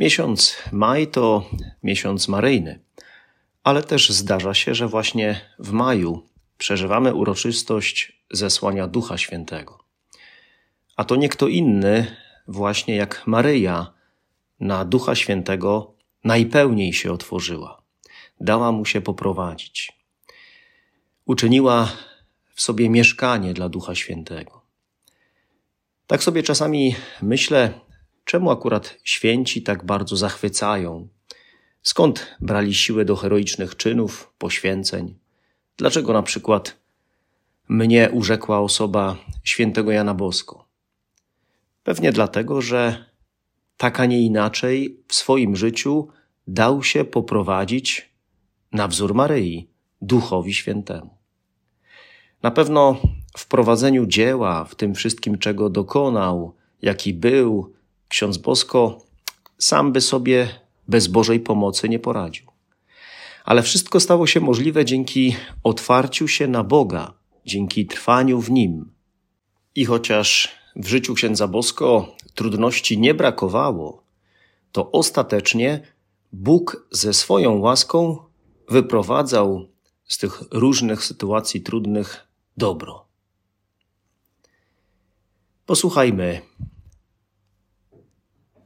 Miesiąc maj to miesiąc maryjny, ale też zdarza się, że właśnie w maju przeżywamy uroczystość zesłania Ducha Świętego. A to nie kto inny, właśnie jak Maryja, na Ducha Świętego najpełniej się otworzyła. Dała mu się poprowadzić. Uczyniła w sobie mieszkanie dla Ducha Świętego. Tak sobie czasami myślę, Czemu akurat święci tak bardzo zachwycają? Skąd brali siłę do heroicznych czynów, poświęceń? Dlaczego na przykład mnie urzekła osoba świętego Jana Bosko? Pewnie dlatego, że tak, a nie inaczej w swoim życiu dał się poprowadzić na wzór Maryi, Duchowi Świętemu. Na pewno w prowadzeniu dzieła, w tym wszystkim, czego dokonał, jaki był, ksiądz Bosko sam by sobie bez Bożej pomocy nie poradził. Ale wszystko stało się możliwe dzięki otwarciu się na Boga, dzięki trwaniu w Nim. I chociaż w życiu księdza Bosko trudności nie brakowało, to ostatecznie Bóg ze swoją łaską wyprowadzał z tych różnych sytuacji trudnych dobro. Posłuchajmy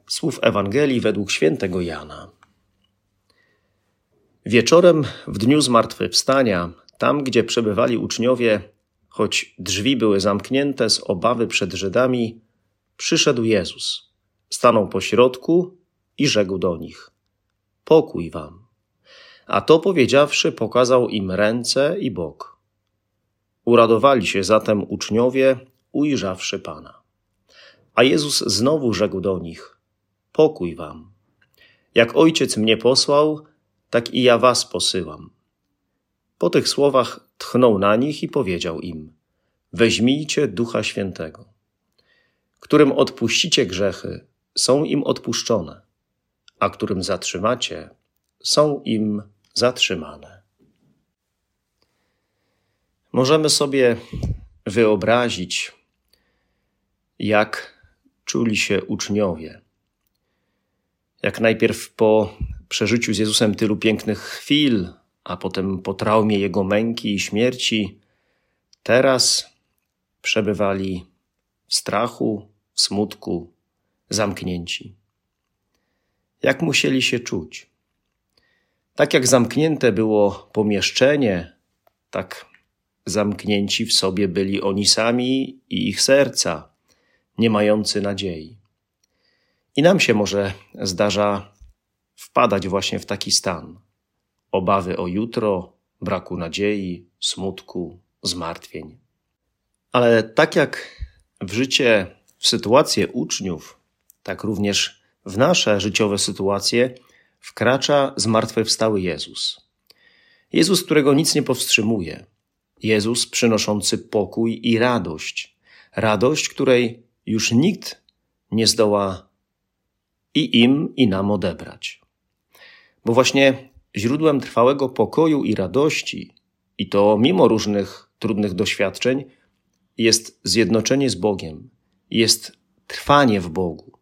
Słów Ewangelii według świętego Jana. Wieczorem w dniu zmartwychwstania, tam gdzie przebywali uczniowie, choć drzwi były zamknięte z obawy przed Żydami, przyszedł Jezus, stanął po środku i rzekł do nich: Pokój wam. A to powiedziawszy, pokazał im ręce i bok. Uradowali się zatem uczniowie, ujrzawszy Pana. A Jezus znowu rzekł do nich: pokój wam. Jak ojciec mnie posłał, tak i ja was posyłam. Po tych słowach tchnął na nich i powiedział im: Weźmijcie ducha świętego. Którym odpuścicie grzechy, są im odpuszczone, a którym zatrzymacie, są im zatrzymane. Możemy sobie wyobrazić, jak czuli się uczniowie jak najpierw po przeżyciu z Jezusem tylu pięknych chwil, a potem po traumie Jego męki i śmierci, teraz przebywali w strachu, w smutku, zamknięci. Jak musieli się czuć? Tak jak zamknięte było pomieszczenie, tak zamknięci w sobie byli oni sami i ich serca, nie mający nadziei. I nam się może zdarza wpadać właśnie w taki stan obawy o jutro, braku nadziei, smutku, zmartwień. Ale tak jak w życie, w sytuacje uczniów, tak również w nasze życiowe sytuacje wkracza zmartwychwstały Jezus. Jezus, którego nic nie powstrzymuje. Jezus przynoszący pokój i radość. Radość, której już nikt nie zdoła i im, i nam odebrać. Bo właśnie źródłem trwałego pokoju i radości, i to mimo różnych trudnych doświadczeń, jest zjednoczenie z Bogiem, jest trwanie w Bogu.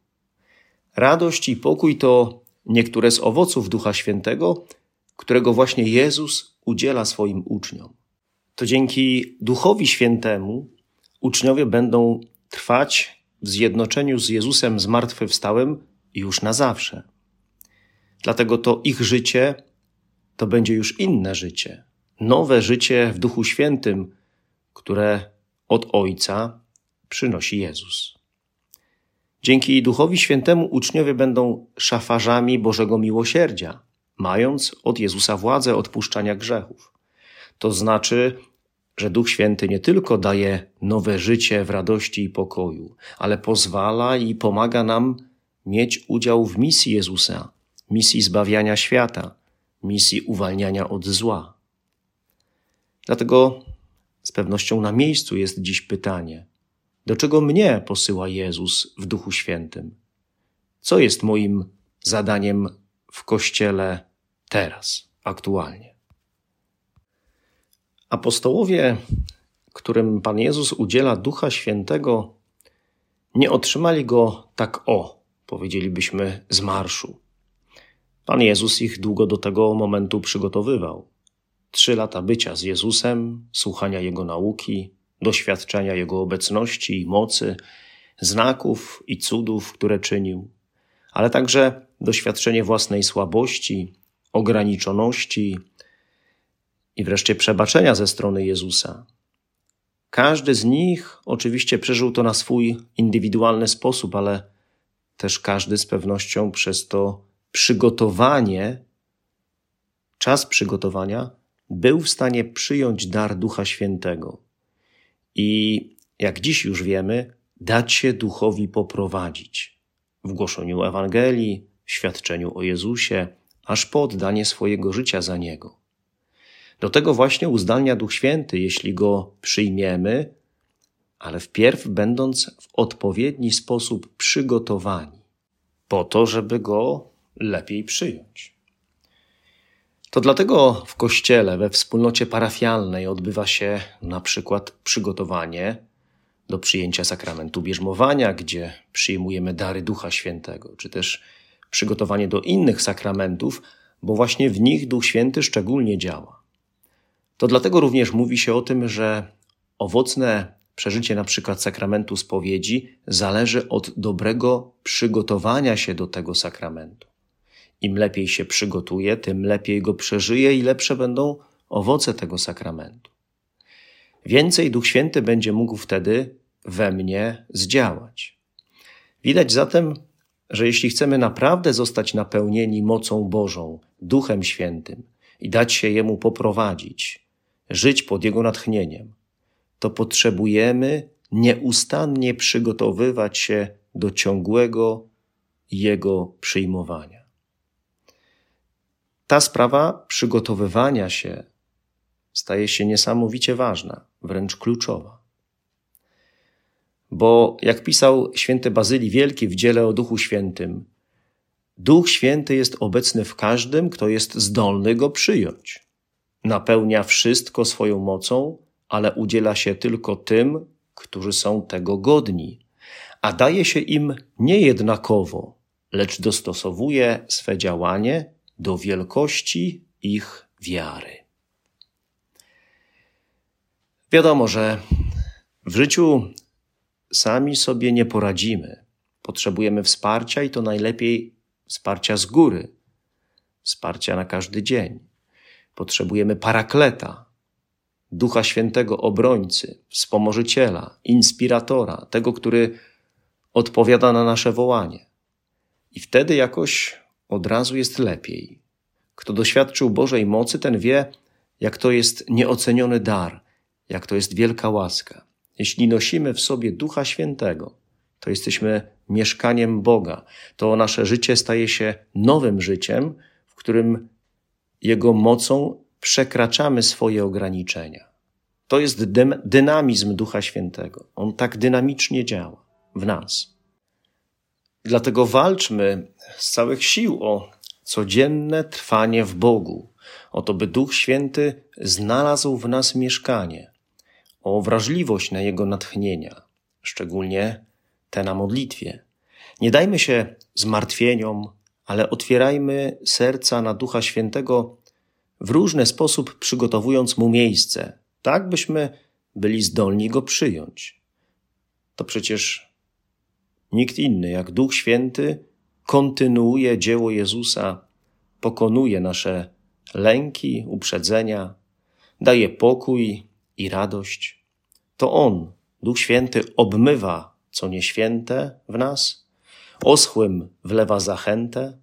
Radość i pokój to niektóre z owoców Ducha Świętego, którego właśnie Jezus udziela swoim uczniom. To dzięki Duchowi Świętemu uczniowie będą trwać w zjednoczeniu z Jezusem zmartwychwstałym już na zawsze. Dlatego to ich życie to będzie już inne życie, nowe życie w Duchu Świętym, które od Ojca przynosi Jezus. Dzięki Duchowi Świętemu uczniowie będą szafarzami Bożego miłosierdzia, mając od Jezusa władzę odpuszczania grzechów. To znaczy, że Duch Święty nie tylko daje nowe życie w radości i pokoju, ale pozwala i pomaga nam mieć udział w misji Jezusa, misji zbawiania świata, misji uwalniania od zła. Dlatego z pewnością na miejscu jest dziś pytanie: do czego mnie posyła Jezus w Duchu Świętym? Co jest moim zadaniem w Kościele teraz, aktualnie? Apostołowie, którym Pan Jezus udziela Ducha Świętego, nie otrzymali go tak o, powiedzielibyśmy, z marszu. Pan Jezus ich długo do tego momentu przygotowywał. Trzy lata bycia z Jezusem, słuchania Jego nauki, doświadczenia Jego obecności i mocy, znaków i cudów, które czynił, ale także doświadczenie własnej słabości, ograniczoności i wreszcie przebaczenia ze strony Jezusa. Każdy z nich oczywiście przeżył to na swój indywidualny sposób, ale też każdy z pewnością przez to przygotowanie, czas przygotowania, był w stanie przyjąć dar Ducha Świętego i, jak dziś już wiemy, dać się Duchowi poprowadzić w głoszeniu Ewangelii, w świadczeniu o Jezusie, aż po oddanie swojego życia za Niego. Do tego właśnie uzdalnia Duch Święty, jeśli go przyjmiemy, ale wpierw będąc w odpowiedni sposób przygotowani, po to, żeby go lepiej przyjąć. To dlatego w kościele, we wspólnocie parafialnej odbywa się na przykład przygotowanie do przyjęcia sakramentu bierzmowania, gdzie przyjmujemy dary Ducha Świętego, czy też przygotowanie do innych sakramentów, bo właśnie w nich Duch Święty szczególnie działa. To dlatego również mówi się o tym, że owocne przeżycie na przykład sakramentu spowiedzi zależy od dobrego przygotowania się do tego sakramentu. Im lepiej się przygotuje, tym lepiej go przeżyje i lepsze będą owoce tego sakramentu. Więcej Duch Święty będzie mógł wtedy we mnie zdziałać. Widać zatem, że jeśli chcemy naprawdę zostać napełnieni mocą Bożą, Duchem Świętym i dać się Jemu poprowadzić, żyć pod Jego natchnieniem, to potrzebujemy nieustannie przygotowywać się do ciągłego Jego przyjmowania ta sprawa przygotowywania się staje się niesamowicie ważna, wręcz kluczowa. Bo jak pisał święty Bazylii Wielki w dziele o Duchu Świętym, Duch Święty jest obecny w każdym, kto jest zdolny go przyjąć. Napełnia wszystko swoją mocą, ale udziela się tylko tym, którzy są tego godni, a daje się im niejednakowo, lecz dostosowuje swe działanie do wielkości ich wiary. Wiadomo, że w życiu sami sobie nie poradzimy. Potrzebujemy wsparcia i to najlepiej wsparcia z góry, wsparcia na każdy dzień. Potrzebujemy parakleta, Ducha Świętego obrońcy, wspomożyciela, inspiratora, tego, który odpowiada na nasze wołanie. I wtedy jakoś od razu jest lepiej. Kto doświadczył Bożej mocy, ten wie, jak to jest nieoceniony dar, jak to jest wielka łaska. Jeśli nosimy w sobie Ducha Świętego, to jesteśmy mieszkaniem Boga. To nasze życie staje się nowym życiem, w którym Jego mocą przekraczamy swoje ograniczenia. To jest dynamizm Ducha Świętego. On tak dynamicznie działa w nas. Dlatego walczmy z całych sił o codzienne trwanie w Bogu, o to, by Duch Święty znalazł w nas mieszkanie, o wrażliwość na Jego natchnienia, szczególnie te na modlitwie. Nie dajmy się zmartwieniom, ale otwierajmy serca na Ducha Świętego w różny sposób, przygotowując mu miejsce, tak byśmy byli zdolni go przyjąć. To przecież Nikt inny jak Duch Święty kontynuuje dzieło Jezusa, pokonuje nasze lęki, uprzedzenia, daje pokój i radość. To On, Duch Święty, obmywa co nieświęte w nas, oschłym wlewa zachętę,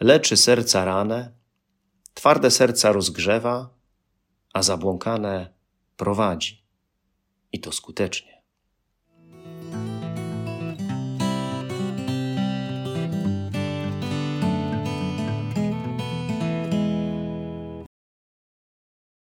leczy serca rane, twarde serca rozgrzewa, a zabłąkane prowadzi. I to skutecznie.